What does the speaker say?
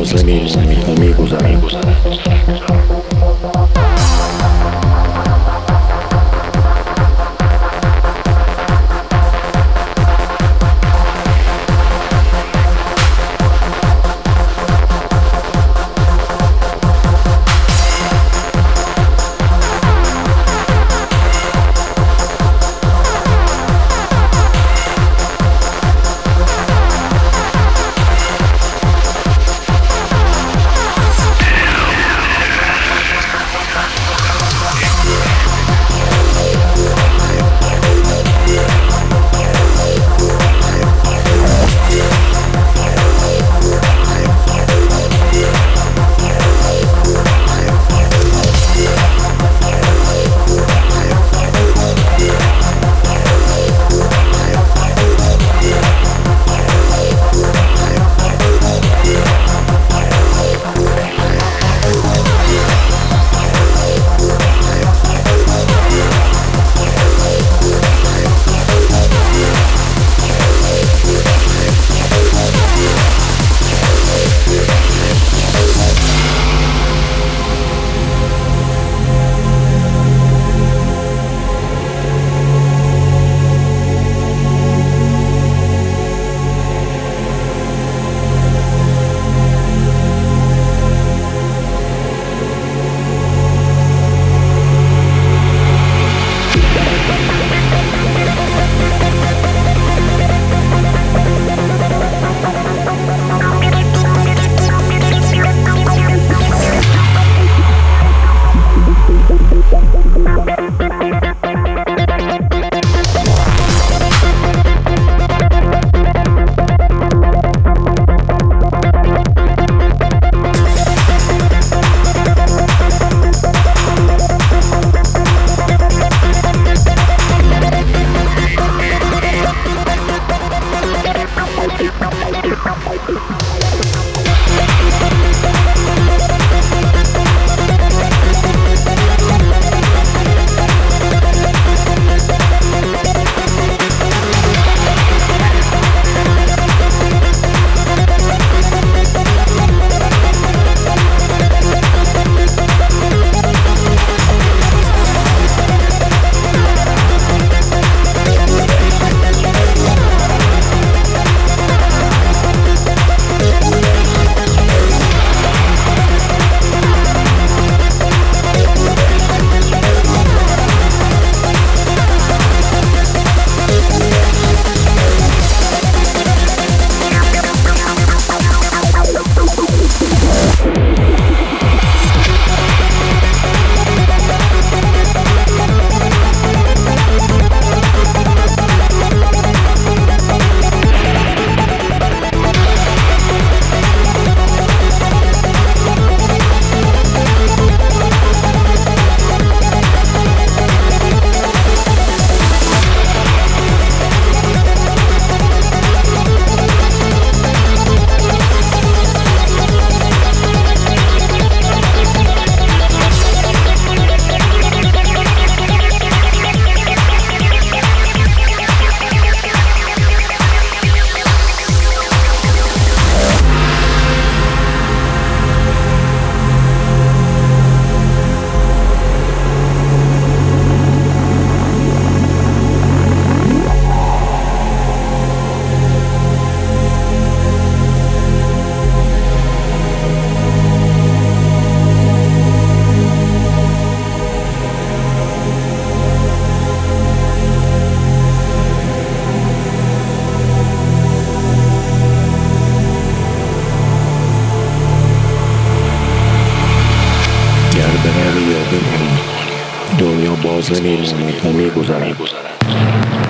irmãos, amigos, amigos, amigos. amigos. میگذریم. میگذرم